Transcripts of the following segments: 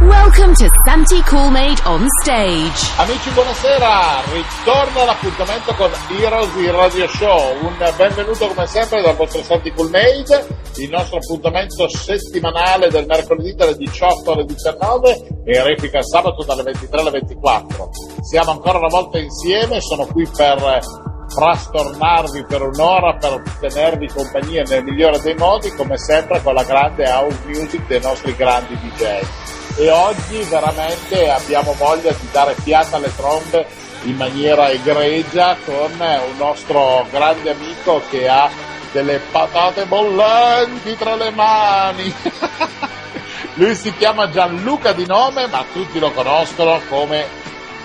Welcome to Santi Coolmade on stage. Amici, buonasera. Ritorno all'appuntamento con Heroes il Radio Show. Un benvenuto come sempre dal vostro Santi Coolmade, il nostro appuntamento settimanale del mercoledì dalle 18 alle 19 e in replica sabato dalle 23 alle 24. Siamo ancora una volta insieme, sono qui per frastornarvi per un'ora per tenervi compagnia nel migliore dei modi, come sempre con la grande house music dei nostri grandi DJ e oggi veramente abbiamo voglia di dare fiata alle trombe in maniera egregia con un nostro grande amico che ha delle patate bollenti tra le mani. Lui si chiama Gianluca di nome, ma tutti lo conoscono come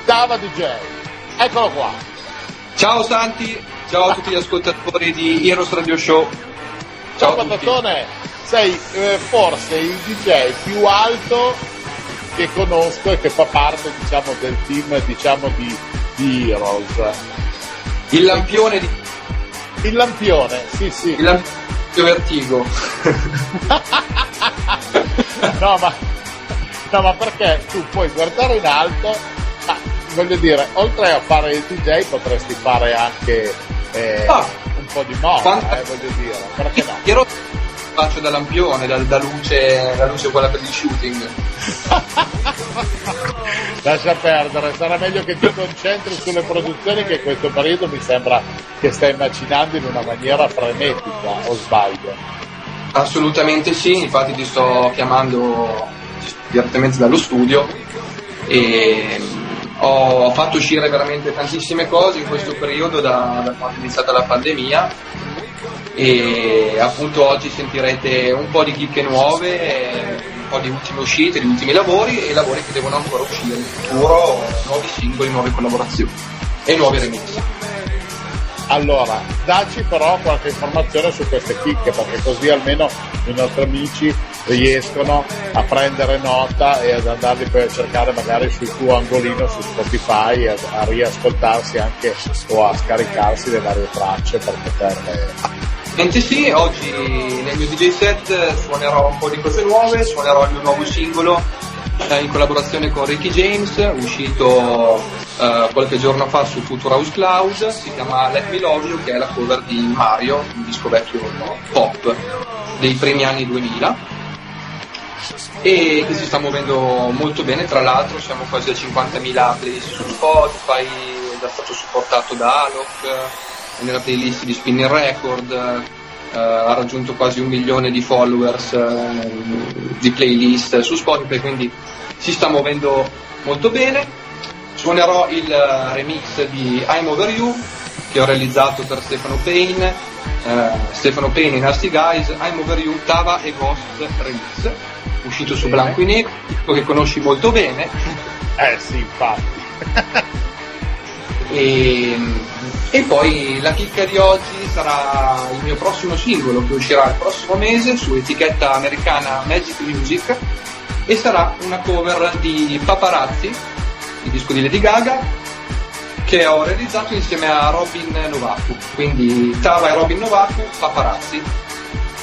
Dava DJ. Eccolo qua. Ciao Santi, ciao a tutti gli ascoltatori di Heroes Radio Show. Ciao, ciao Patatone, sei eh, forse il DJ più alto che conosco e che fa parte diciamo, del team diciamo, di, di Heroes. Il lampione di... Il lampione, sì sì. Il lampione vertigo. no, ma, no, ma perché tu puoi guardare in alto, ma voglio dire, oltre a fare il DJ potresti fare anche eh, ah, un po' di moda, quanta... eh, voglio dire, perché no? Io faccio da lampione, da, da luce, la luce quella per il shooting. Lascia perdere, sarà meglio che ti concentri sulle produzioni che in questo periodo mi sembra che stai macinando in una maniera frenetica, o sbaglio? Assolutamente sì, infatti ti sto chiamando direttamente dallo studio e ho fatto uscire veramente tantissime cose in questo periodo da, da quando è iniziata la pandemia e appunto oggi sentirete un po' di chicche nuove, un po' di ultime uscite, di ultimi lavori e lavori che devono ancora uscire in futuro, nuovi singoli, nuove collaborazioni e nuovi remix. Allora, dacci però qualche informazione su queste chicche perché così almeno i nostri amici riescono a prendere nota e ad andarli poi a cercare magari sul tuo angolino su Spotify a, a riascoltarsi anche o a scaricarsi le varie tracce per poterle Niente sì, oggi nel mio DJ set suonerò un po' di cose nuove, suonerò il mio nuovo singolo eh, in collaborazione con Ricky James, uscito eh, qualche giorno fa su Future House Cloud, si chiama Let Me Love You, che è la cover di Mario, un disco vecchio no, pop dei primi anni 2000 e che si sta muovendo molto bene, tra l'altro siamo quasi a 50.000 playlist su Spotify, è stato supportato da Alok nella playlist di Spinning Record, eh, ha raggiunto quasi un milione di followers eh, di playlist su Spotify, quindi si sta muovendo molto bene. Suonerò il remix di I'm Over You che ho realizzato per Stefano Payne, eh, Stefano Payne in Nasty Guys, I'm Over You, Tava e Ghost Remix, uscito su Blanco e Nero, che conosci molto bene. Eh sì, infatti. e, e poi la chicca di oggi sarà il mio prossimo singolo che uscirà il prossimo mese su etichetta americana Magic Music e sarà una cover di Paparazzi, il disco di Lady Gaga, che ho realizzato insieme a Robin Novaku, quindi Tava e Robin Novaku, Paparazzi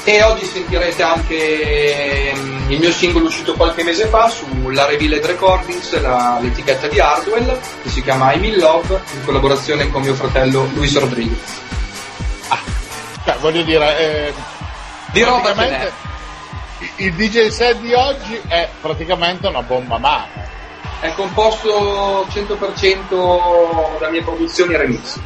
e oggi sentirete anche mm, il mio singolo uscito qualche mese fa sulla Revealed Recordings, la, l'etichetta di Hardwell, che si chiama I'm in Love, in collaborazione con mio fratello Luis Rodriguez. Ah, cioè, voglio dire, eh, di roba il DJ set di oggi è praticamente una bomba mano. È composto 100% da mie produzioni remix.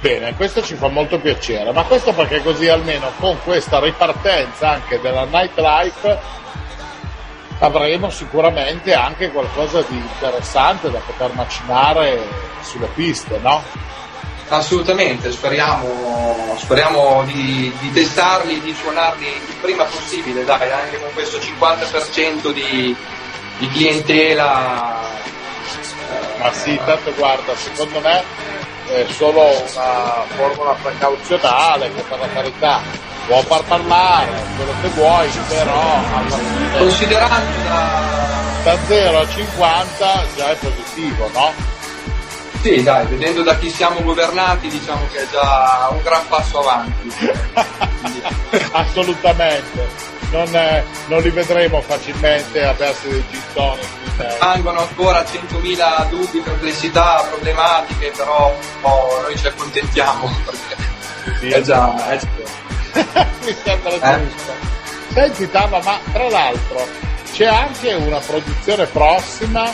Bene, questo ci fa molto piacere, ma questo perché così almeno con questa ripartenza anche della nightlife avremo sicuramente anche qualcosa di interessante da poter macinare sulle piste, no? Assolutamente, speriamo, speriamo di, di, testarli, di suonarli il prima possibile, dai, anche con questo 50% di, di clientela. Ma sì, tanto guarda, secondo me è solo una formula precauzionale che per la carità può far parlare quello che vuoi, però alla fine Considerando da... da 0 a 50 già è positivo, no? Sì, dai, vedendo da chi siamo governati diciamo che è già un gran passo avanti. Assolutamente. Non, eh, non li vedremo facilmente a versi dei gittoni. Rimangono ancora 100.000 dubbi, perplessità, problematiche, però oh, noi ci accontentiamo perché Sì, è già... È già... Mi sembra Eh? giusto. Senti Tava, ma tra l'altro c'è anche una produzione prossima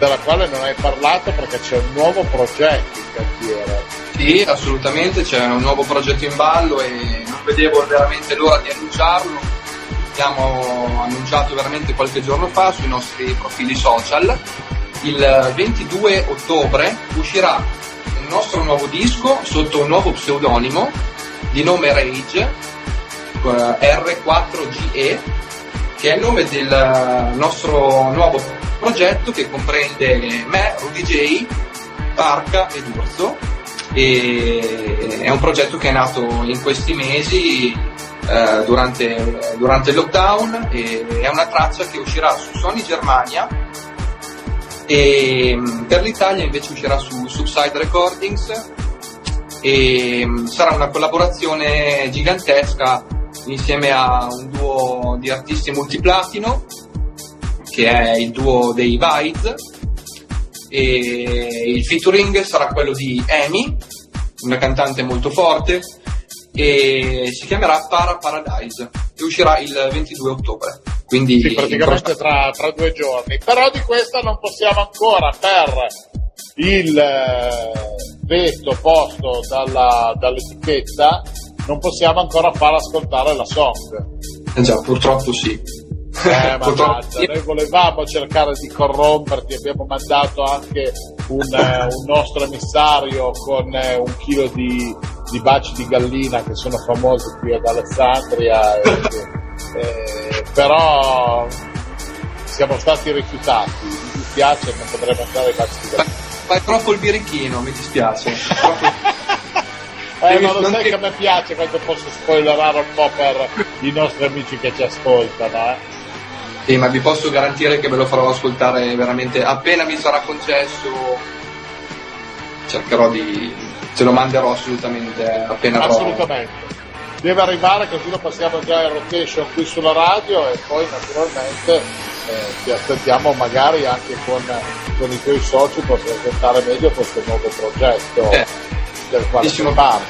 della quale non hai parlato perché c'è un nuovo progetto in cantiere. Sì, assolutamente, c'è un nuovo progetto in ballo e non vedevo veramente l'ora di annunciarlo. L'abbiamo annunciato veramente qualche giorno fa sui nostri profili social. Il 22 ottobre uscirà un nostro nuovo disco sotto un nuovo pseudonimo di nome Rage eh, R4GE che è il nome del nostro nuovo progetto che comprende me, Rudy J, Parca ed Urso. E è un progetto che è nato in questi mesi eh, durante, durante il lockdown e è una traccia che uscirà su Sony Germania. E mh, per l'Italia invece uscirà su Subside Recordings. E mh, sarà una collaborazione gigantesca insieme a un duo di artisti multiplatino che è il duo dei Vides e il featuring sarà quello di Amy, una cantante molto forte e si chiamerà Para Paradise e uscirà il 22 ottobre. Quindi Sì, praticamente tra, tra due giorni. Però di questa non possiamo ancora per il eh, veto posto dalla- dall'etichetta non possiamo ancora far ascoltare la song. Eh già, purtroppo sì. Eh, Purtroppo mannaggia, noi volevamo cercare di corromperti, abbiamo mandato anche un, eh, un nostro emissario con eh, un chilo di, di baci di gallina che sono famosi qui ad Alessandria, eh, però siamo stati rifiutati, mi dispiace, non potremo andare ai baci di gallina. Fai troppo il birichino, mi dispiace. Eh, ma lo sai che a me piace quando posso spoilerare un po' per i nostri amici che ci ascoltano, eh? Sì, ma vi posso garantire che ve lo farò ascoltare veramente appena mi sarà concesso. Cercherò di. ce lo manderò assolutamente appena. Assolutamente. Deve arrivare così lo passiamo già in rotation qui sulla radio e poi naturalmente eh, ti aspettiamo magari anche con, con i tuoi soci per presentare meglio questo nuovo progetto Eh, del quale parla.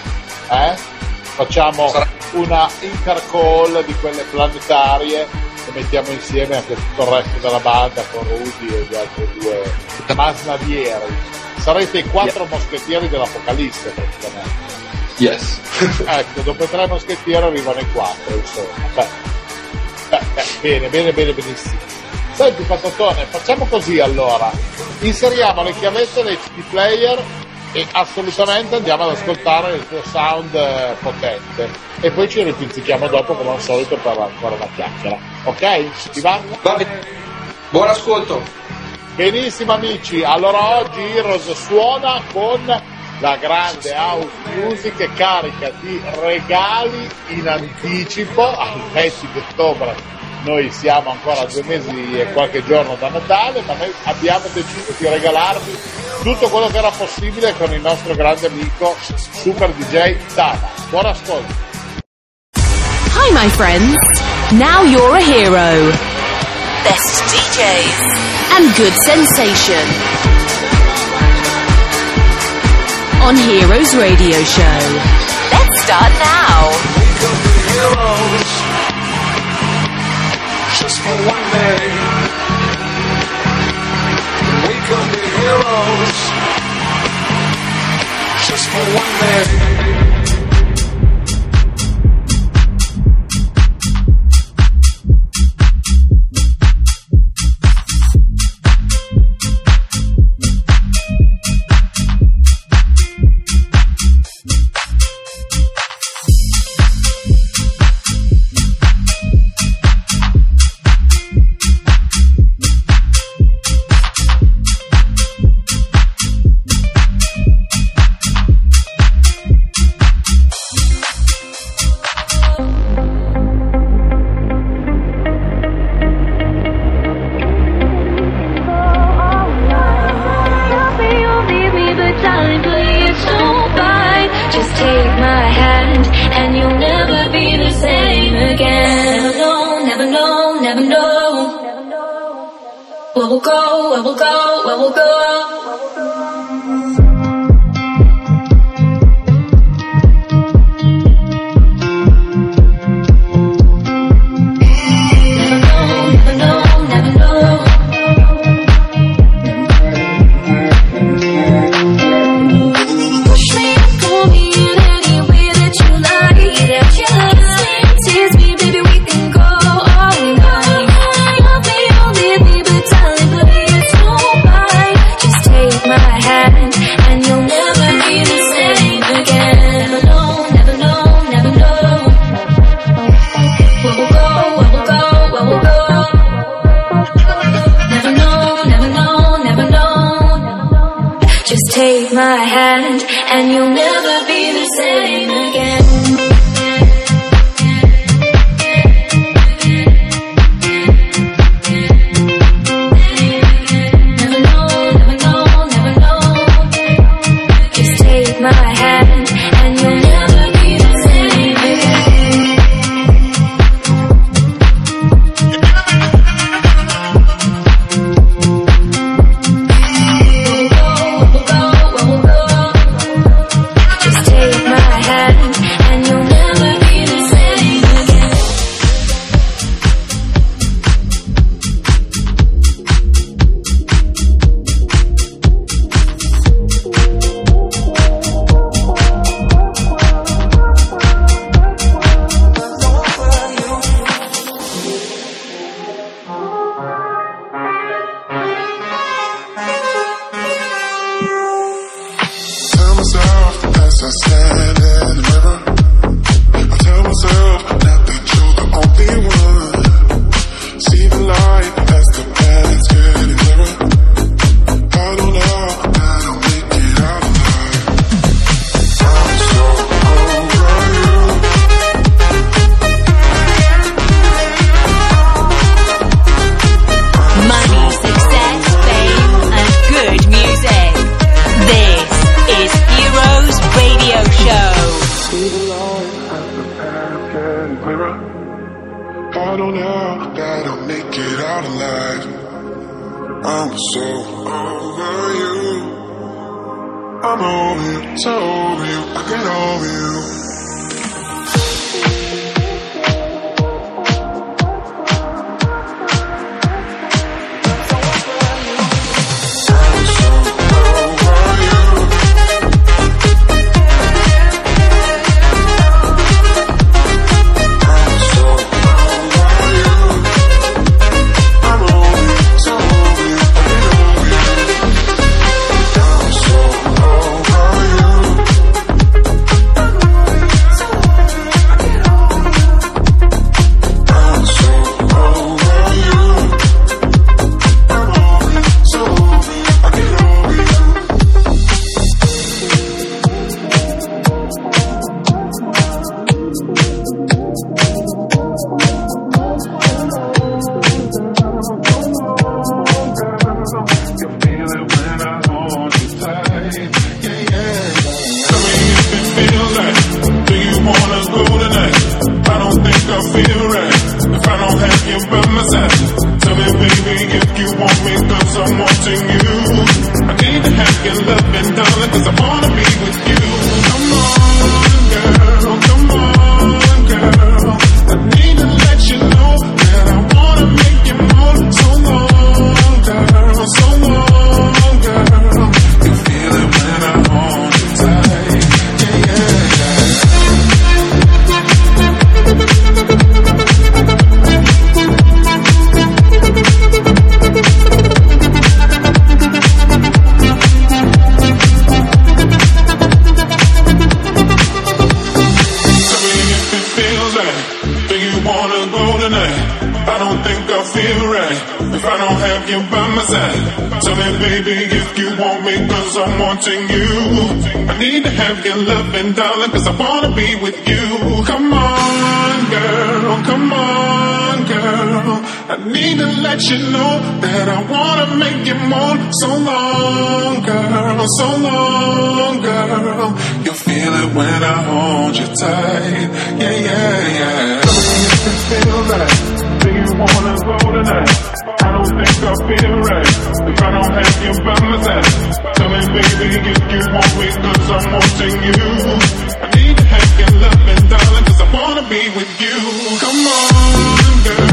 Eh? Facciamo Sarà- una intercall di quelle planetarie e mettiamo insieme anche tutto il resto della banda con Rudy e gli altri due masnadieri. Sarete i quattro moschettieri dell'Apocalisse praticamente. Yes. Ecco, dopo tre moschettieri arrivano i quattro, insomma. Beh, beh, beh, bene, bene, bene, benissimo. Senti, Patatone, facciamo così allora. Inseriamo le chiavette nei CD player e assolutamente andiamo ad ascoltare il tuo sound eh, potente. E poi ci ripizzichiamo dopo come al solito per ancora una chiacchiera. Ok? Ti va? Va bene. Buon ascolto. Benissimo amici, allora oggi Heroes suona con la grande house music carica di regali in anticipo al 20 di ottobre. Noi siamo ancora a due mesi e qualche giorno da Natale, ma noi abbiamo deciso di regalarvi tutto quello che era possibile con il nostro grande amico Super DJ Tava. Buon ascolto! Hi, my friends. Now you're a hero. Best DJs and good sensation. On Heroes Radio Show. Let's start now. just for one day. I need to let you know that I wanna make you moan. So long, girl, so long, girl. You'll feel it when I hold you tight. Yeah, yeah, yeah. Tell me if you feel that. Do you wanna go tonight? I don't think I feel right if I don't have you by my side. Tell me, baby, if you want me, cause I'm wanting you. I need to have your love and darling, cause I wanna be with you. Come on, girl.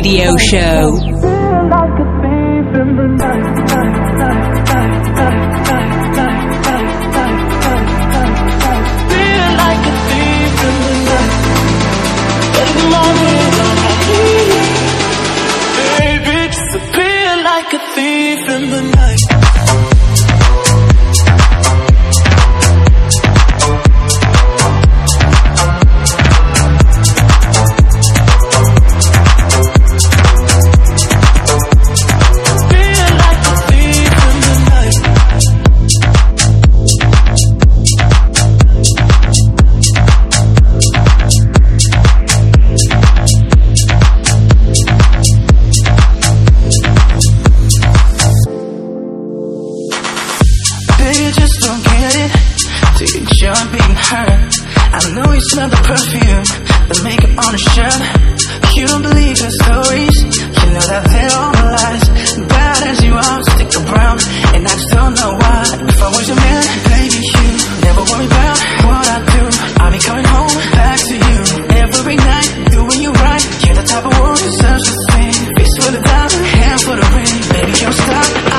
Radio Show. you just don't get it? Do you enjoy being hurt? I know you smell the perfume, the makeup on the shirt. You don't believe your stories, you know that they're all lies. Bad as you are, stick around, and I just don't know why. If I was your man, baby, you never worry about what I do. I'll be coming home back to you every night, doing you right. You're the type of woman deserves to same. Face for the diamond, hand for the ring, baby, don't stop.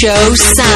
Show sound.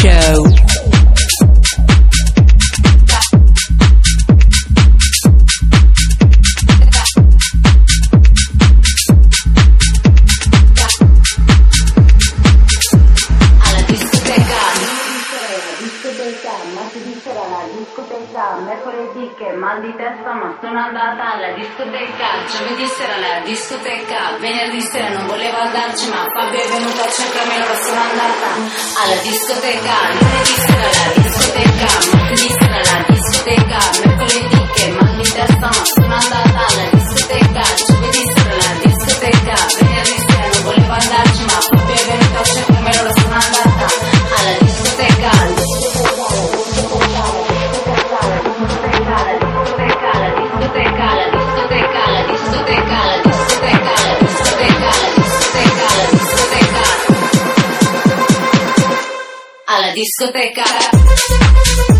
Show. Discoteca.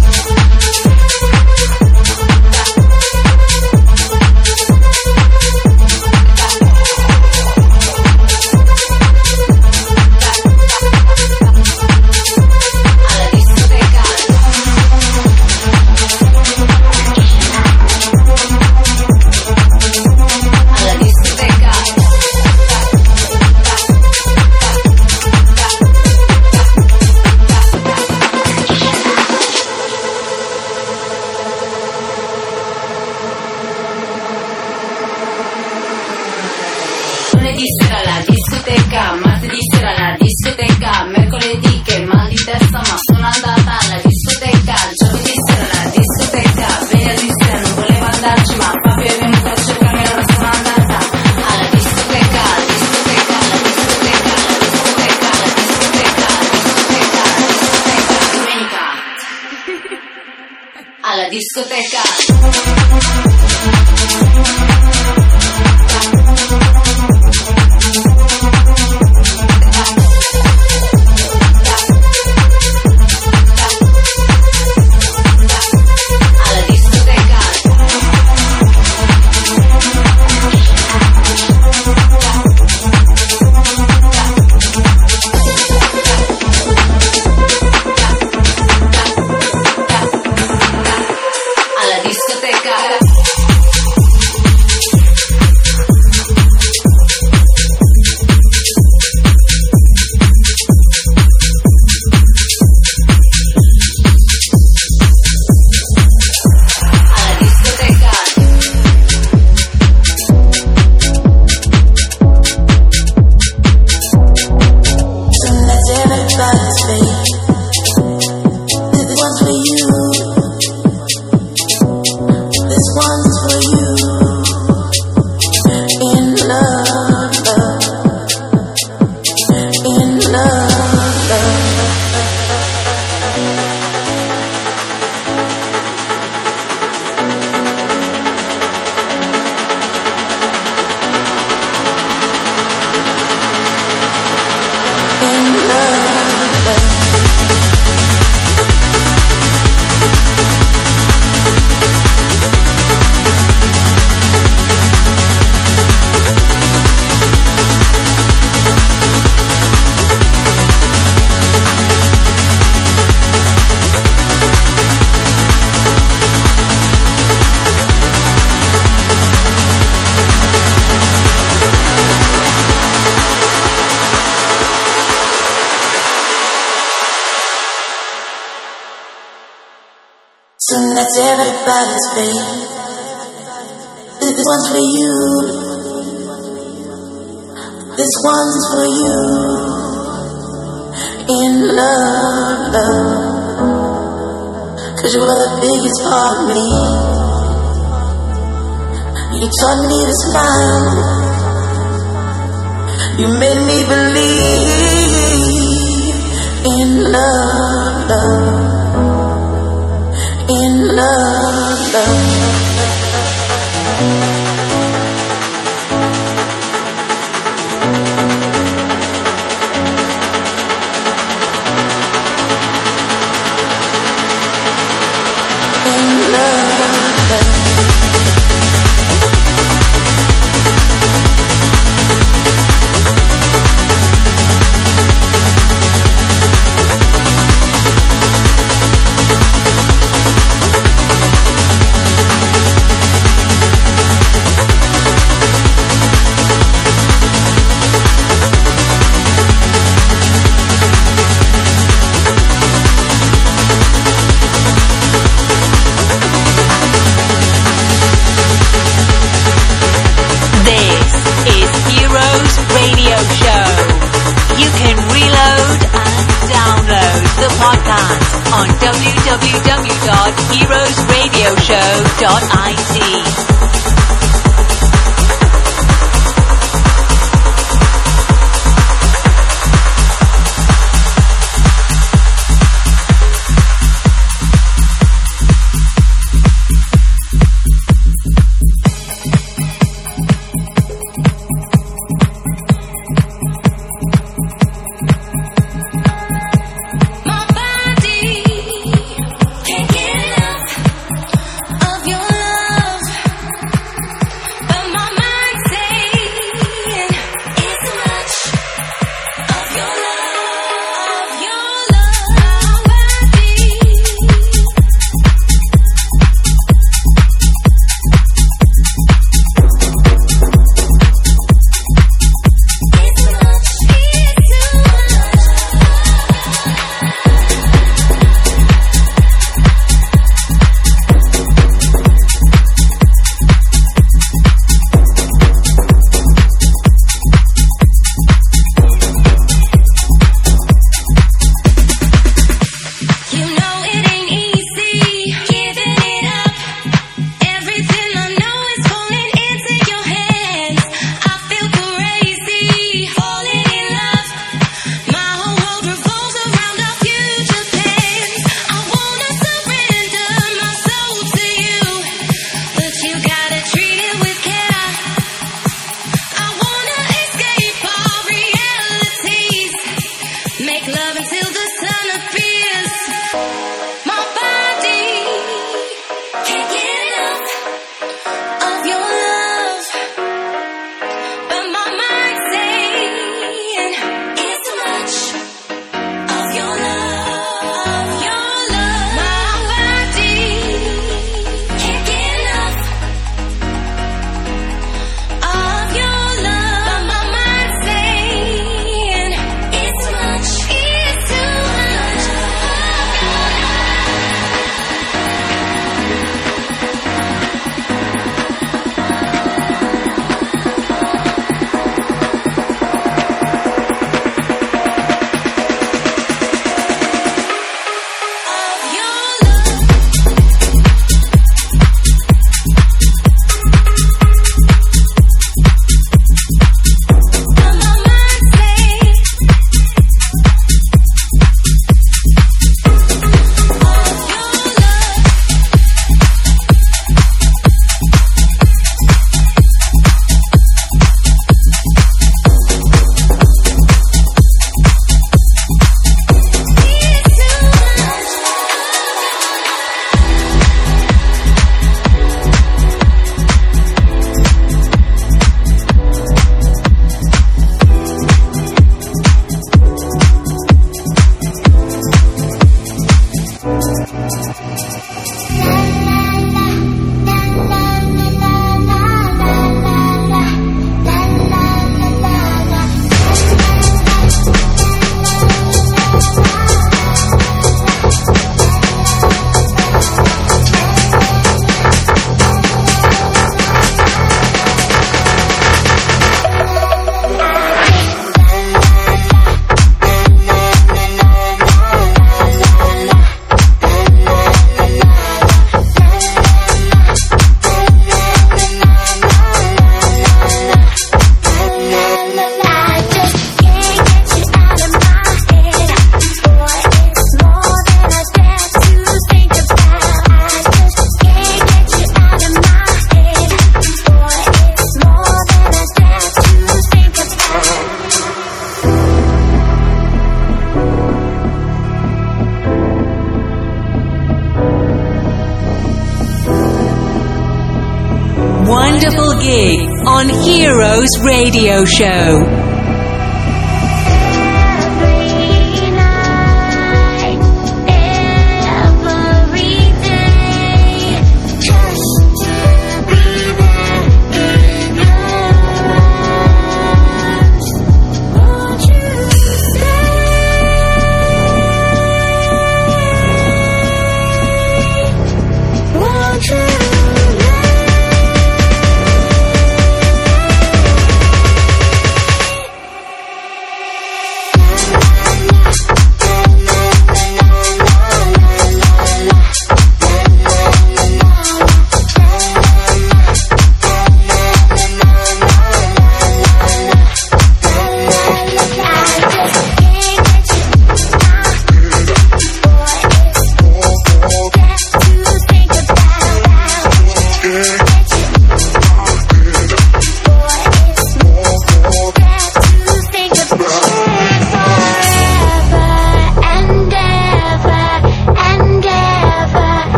Show.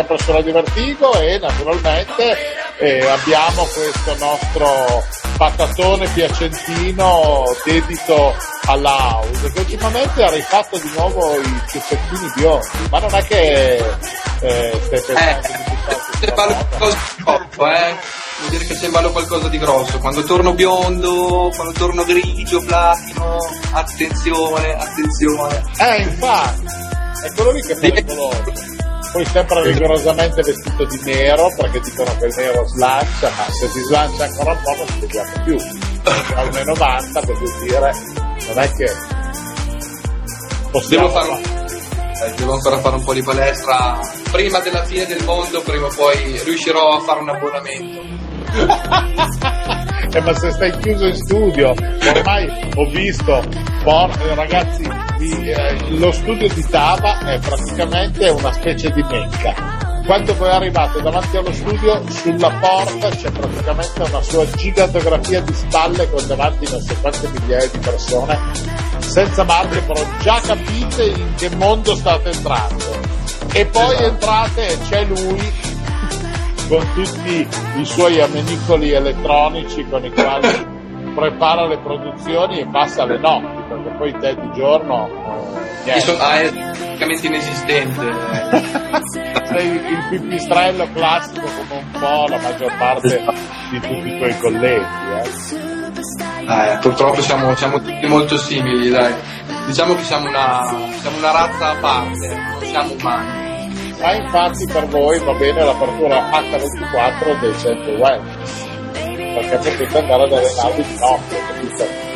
Sempre su Radio Vertigo e naturalmente eh, abbiamo questo nostro patatone piacentino dedito alla house che ultimamente ha rifatto di nuovo i ciuffettini biondi, ma non è che eh, stai pensando di parlo qualcosa di eh. Vuol dire che se ballo qualcosa di grosso. Quando torno biondo, quando torno grigio, platino, attenzione, attenzione. Eh, infatti, è quello lì che fa il colore. Poi sempre rigorosamente vestito di nero, perché dicono che il nero slancia, ma se si slancia ancora un po' non si vediamo più. Al 1,90 per dire, non è che possiamo Devo fare eh, Devo ancora fare un po' di palestra. Prima della fine del mondo, prima o poi riuscirò a fare un abbonamento. Eh, ma se stai chiuso in studio, ormai ho visto, por- eh, ragazzi, di- eh, lo studio di Tava è praticamente una specie di mecca. Quando voi arrivate davanti allo studio, sulla porta c'è praticamente una sua gigantografia di stalle con davanti non so quante migliaia di persone, senza margine, però già capite in che mondo state entrando. E poi Esatto. entrate e c'è lui con tutti i suoi amenicoli elettronici con i quali prepara le produzioni e passa le notti, perché poi te di giorno eh, sono ah, è praticamente inesistente. sei il pipistrello classico come un po' la maggior parte di tutti i tuoi colleghi. Eh. Eh, purtroppo siamo, siamo tutti molto simili, dai. Diciamo che siamo una, siamo una razza a parte, non siamo umani. Ma infatti per voi va bene l'apertura H24 del centro web, perché potete andare ad allenarvi di notte, capito?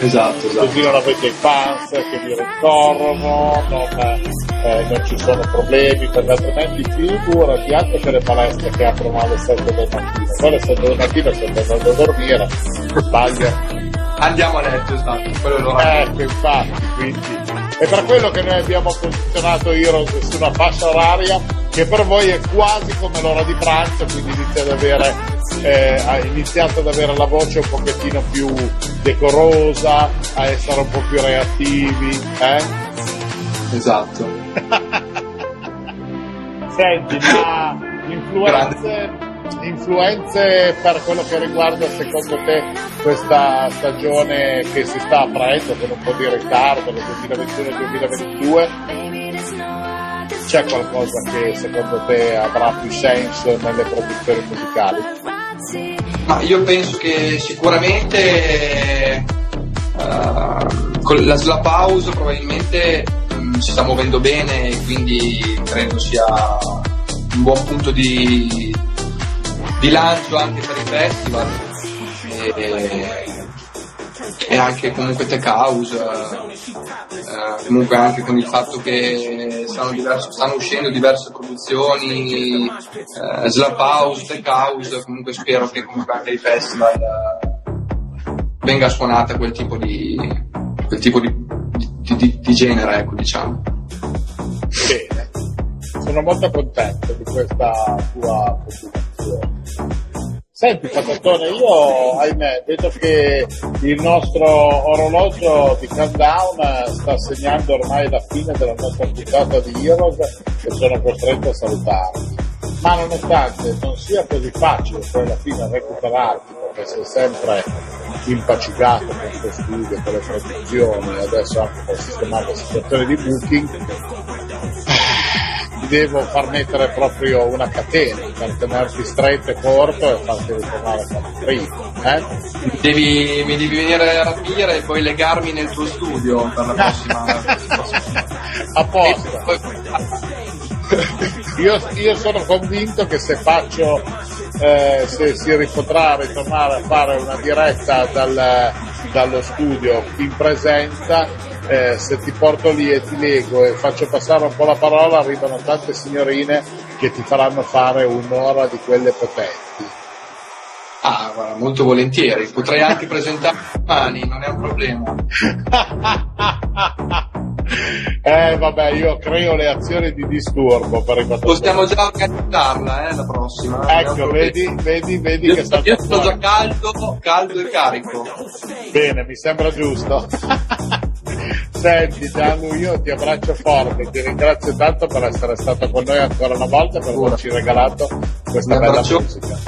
Esatto, Così non avete i fans che vi rincorrono, non, eh, non ci sono problemi, perché altrimenti figurati anche per le palestre che aprono alle 7 del mattino. Poi alle 7 del mattino se andando a dormire, sbaglia. Andiamo a letto, esatto, quello è l'orario. Ecco, infatti, quindi. È per quello che noi abbiamo posizionato Heroes su una fascia oraria che per voi è quasi come l'ora di pranzo, quindi inizia ad avere, eh, ha iniziato ad avere la voce un pochettino più decorosa, a essere un po' più reattivi, eh? Esatto. Senti, ma influenze, influenze per quello che riguarda secondo te questa stagione che si sta aprendo con un po' di ritardo nel 2021-2022? C'è qualcosa che secondo te avrà più senso nelle produzioni musicali? Ma io penso che sicuramente eh, con la Slap House probabilmente mm, si sta muovendo bene e quindi credo sia un buon punto di, di lancio anche per i festival. E, e anche comunque Tech House eh, comunque anche con il fatto che stanno, diverse- stanno uscendo diverse produzioni eh, Slap House, Tech House comunque spero che comunque anche ai festival eh, venga suonata quel tipo di quel tipo di, di- di- di genere ecco diciamo. Bene, sono molto contento di questa tua contribuzione. Senti Patatone, io ahimè vedo che il nostro orologio di countdown sta segnando ormai la fine della nostra puntata di Heroes e sono costretto a salutarti. Ma nonostante non sia così facile poi alla fine recuperarti, perché sei sempre impacificato con tuo studio, con le produzioni, adesso anche per sistemare la situazione di booking, devo far mettere proprio una catena per tenerti stretto e corto e farti ritornare come prima. Eh? Mi devi, mi devi venire a rapire e poi legarmi nel tuo studio per la prossima. A posto. Io, io sono convinto che se faccio, eh, se si ripotrà ritornare a fare una diretta dal- dallo studio in presenza, eh, se ti porto lì e ti leggo e faccio passare un po' la parola, arrivano tante signorine che ti faranno fare un'ora di quelle potenti. Ah, guarda, molto volentieri. Potrei anche presentare domani, non è un problema. Eh vabbè, io creo le azioni di disturbo per i. Possiamo già organizzarla, eh, la prossima. un Ecco, vedi, vedi, vedi Io, che salta io sono già caldo, caldo e carico. Bene, mi sembra giusto. Senti Gianlu, io ti abbraccio forte, ti ringrazio tanto per essere stato con noi ancora una volta, per averci regalato questa bella musica.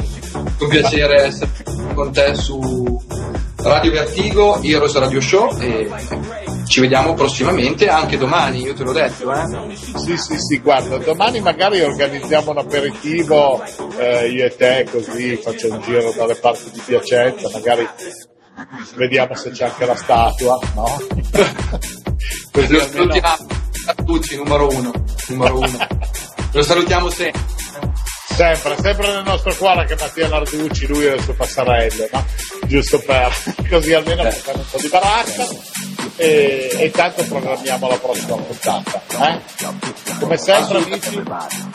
Un piacere essere con te su Radio Vertigo, Heroes Radio Show e ci vediamo prossimamente, anche domani, io te l'ho detto, eh. Sì, sì, sì, guarda, domani magari organizziamo un aperitivo, eh, io e te, così faccio un giro dalle parti di Piacenza, magari vediamo se c'è anche la statua, no? così Lo salutiamo, Tucci, numero uno, numero uno. Lo salutiamo sempre. Sempre, sempre nel nostro cuore che Mattia Narducci, lui e le sue passarelle, no? Giusto per, così almeno Eh. facciamo un po' di baracca e, e intanto programmiamo la prossima puntata. Eh? Come sempre amici,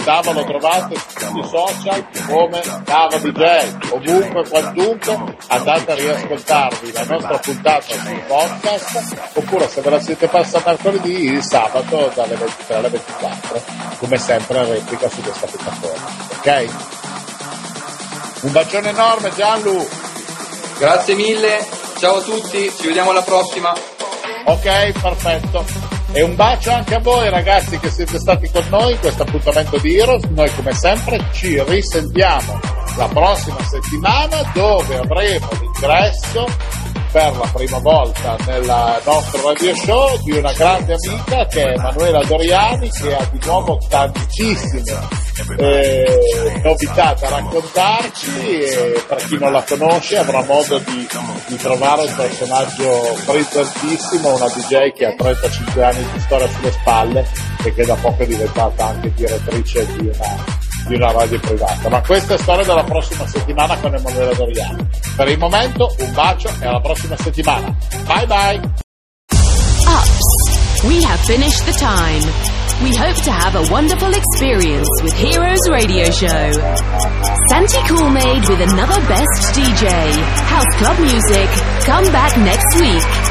Dava lo trovate sui social come Dava DJ, ovunque, quantunque, andate a riascoltarvi la nostra puntata sul podcast, oppure se ve la siete persa mercoledì, il sabato dalle 23 alle 24, come sempre replica su questa piattaforma. Ok? Un bacione enorme Gianlu! Grazie mille, ciao a tutti, ci vediamo alla prossima. Ok, perfetto. E un bacio anche a voi ragazzi che siete stati con noi in questo appuntamento di Heroes. Noi come sempre ci risentiamo la prossima settimana dove avremo l'ingresso per la prima volta nel nostro radio show di una grande amica che è Emanuela Doriani che ha di nuovo tantissime eh, novità da raccontarci e per chi non la conosce avrà modo di, di trovare un personaggio brillantissimo, una DJ che ha 35 anni di storia sulle spalle e che da poco è diventata anche direttrice di una, di una radio privata. Ma questa è storia della prossima settimana con Emanuele Doriani. Per il momento un bacio e alla prossima settimana. Bye bye! Ups, we have finished the time. We hope to have a wonderful experience with Heroes Radio Show. Santi Coolmade with another best DJ. House Club Music. Come back next week.